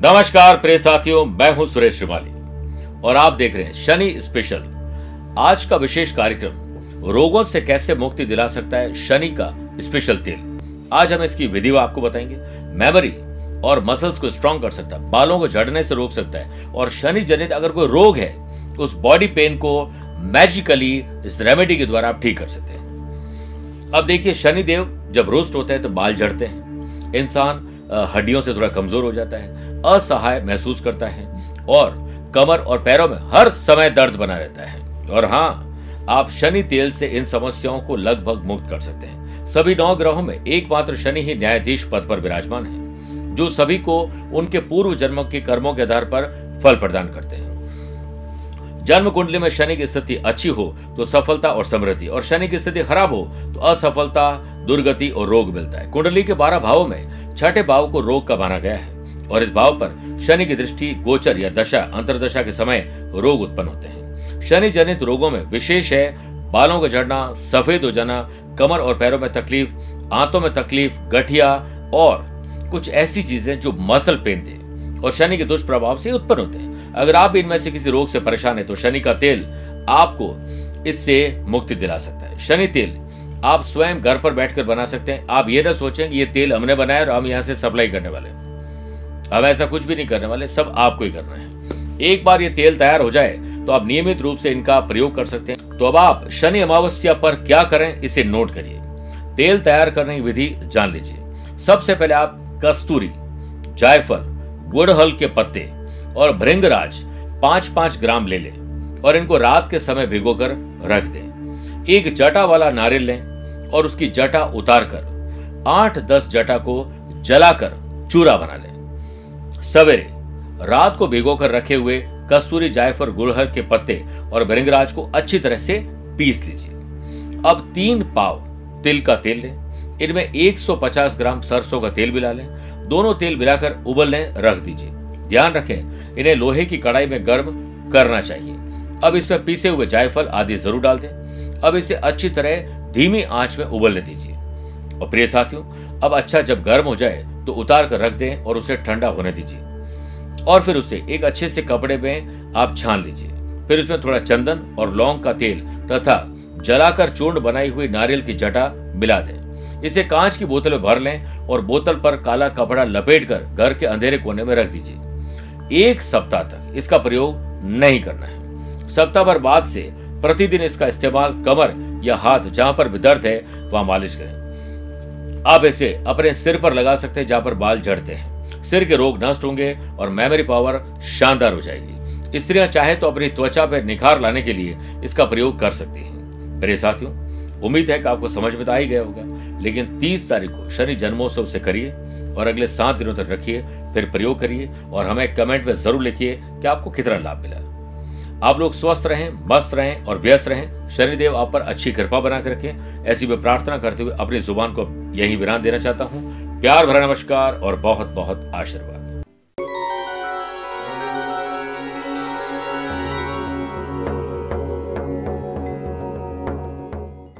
नमस्कार प्रिय साथियों, मैं हूँ सुरेश श्रीमाली। और आप देख रहे हैं शनि स्पेशल आज का विशेष कार्यक्रम, रोगों से कैसे मुक्ति दिला सकता है शनि का स्पेशल तेल। आज हम इसकी विधि आपको बताएँगे। मेमोरी और मसल्स को स्ट्रांग कर सकता है, बालों को झड़ने से रोक सकता है। और शनि जनित अगर कोई रोग है, उस बॉडी पेन को मैजिकली इस रेमेडी के द्वारा आप ठीक कर सकते हैं। अब देखिए शनि देव जब रोस्ट होता है तो बाल झड़ते हैं। इंसान हड्डियों से थोड़ा कमज़ोर हो जाता है। असहाय महसूस करता है और कमर और पैरों में हर समय दर्द बना रहता है। और हाँ आप शनि तेल से इन समस्याओं को लगभग मुक्त कर सकते हैं। सभी नौ ग्रहों में एकमात्र शनि ही न्यायाधीश पद पर विराजमान है, जो सभी को उनके पूर्व जन्मों के कर्मों के आधार पर फल प्रदान करते हैं। जन्म कुंडली में शनि की स्थिति अच्छी हो तो सफलता और समृद्धि, और शनि की स्थिति खराब हो तो असफलता, दुर्गति और रोग मिलता है। कुंडली के बारह भावों में छठे भाव को रोग का माना गया है। और इस भाव पर शनि की दृष्टि गोचर या दशा, अंतरदशा के समय रोग उत्पन्न होते हैं। शनि जनित रोगों में विशेष है, बालों का झड़ना, सफ़ेद हो जाना, कमर और पैरों में तकलीफ़, आंतों में तकलीफ़, गठिया और कुछ ऐसी चीज़ें जो मसल पेन दे और शनि के दुष्प्रभाव से उत्पन्न होते हैं। अगर आप इनमें से किसी रोग से परेशान है तो शनि का तेल आपको इससे मुक्ति दिला सकता है। शनि तेल आप स्वयं घर पर बैठकर बना सकते हैं। आप ये ना सोचें कि ये तेल हमने बनाया और हम यहाँ से सप्लाई करने वाले हैं। अब ऐसा कुछ भी नहीं करने वाले, सब आपको ही करना है। एक बार ये तेल तैयार हो जाए तो आप नियमित रूप से इनका प्रयोग कर सकते हैं। तो अब आप शनि अमावस्या पर क्या करें, इसे नोट करिए। तेल तैयार करने की विधि जान लीजिए। सबसे पहले आप कस्तूरी, जायफल, गुड़हल के पत्ते और भृंगराज पाँच पाँच ग्राम ले लें और इनको रात के समय भिगोकर रख दें। एक जटा वाला नारियल लें और उसकी जटा उतार कर आठ दस जटा को जलाकर चूरा बना लें। सवेरे रात को भिगोकर रखे हुए कस्तूरी जायफल गुड़हल के पत्ते और भृंगराज को अच्छी तरह से पीस लीजिए। अब तीन पाव तिल का तेल लें। इनमें 150 ग्राम सरसों का तेल मिला लें। दोनों तेल मिलाकर उबलने रख दीजिए। ध्यान रखें, इन्हें लोहे की कढ़ाई में गर्म करना चाहिए। अब इसमें पीसे हुए जायफल आदि ज़रूर डाल दें। अब इसे अच्छी तरह धीमी आँच में उबलने दीजिए। और प्रिय साथियों अब अच्छा जब गर्म हो जाए तो उतार कर रख दें और उसे ठंडा होने दीजिए। और फिर उसे एक अच्छे से कपड़े में आप छान लीजिए। फिर उसमें थोड़ा चंदन और लौंग का तेल तथा जलाकर चूर्ण बनाई हुई नारियल की जटा मिला दें। इसे कांच की बोतल में भर लें और बोतल पर काला कपड़ा लपेट कर घर के अंधेरे कोने में रख दीजिए। एक सप्ताह तक इसका प्रयोग नहीं करना है। सप्ताह भर बाद से प्रतिदिन इसका इस्तेमाल कमर या हाथ जहाँ पर भी दर्द है, वहाँ मालिश करें। आप इसे अपने सिर पर लगा सकते हैं, जहाँ पर बाल झड़ते हैं। सिर के रोग नष्ट होंगे और मेमोरी पावर शानदार हो जाएगी। स्त्रियाँ चाहे तो अपनी त्वचा पर निखार लाने के लिए इसका प्रयोग कर सकती हैं। मेरे साथियों, उम्मीद है कि आपको समझ में तो आ ही गया होगा, लेकिन 30 तारीख को शनि जन्मोत्सव से करिए और अगले सात दिनों तक रखिए, फिर प्रयोग करिए और हमें कमेंट में ज़रूर लिखिए कि आपको कितना लाभ मिला। आप लोग स्वस्थ रहें, मस्त रहें और व्यस्त रहें। शनिदेव आप पर अच्छी कृपा बना कर रखें। ऐसी मैं प्रार्थना करते हुए अपनी ज़ुबान को यही विराम देना चाहता हूँ। प्यार भरा नमस्कार और बहुत बहुत आशीर्वाद।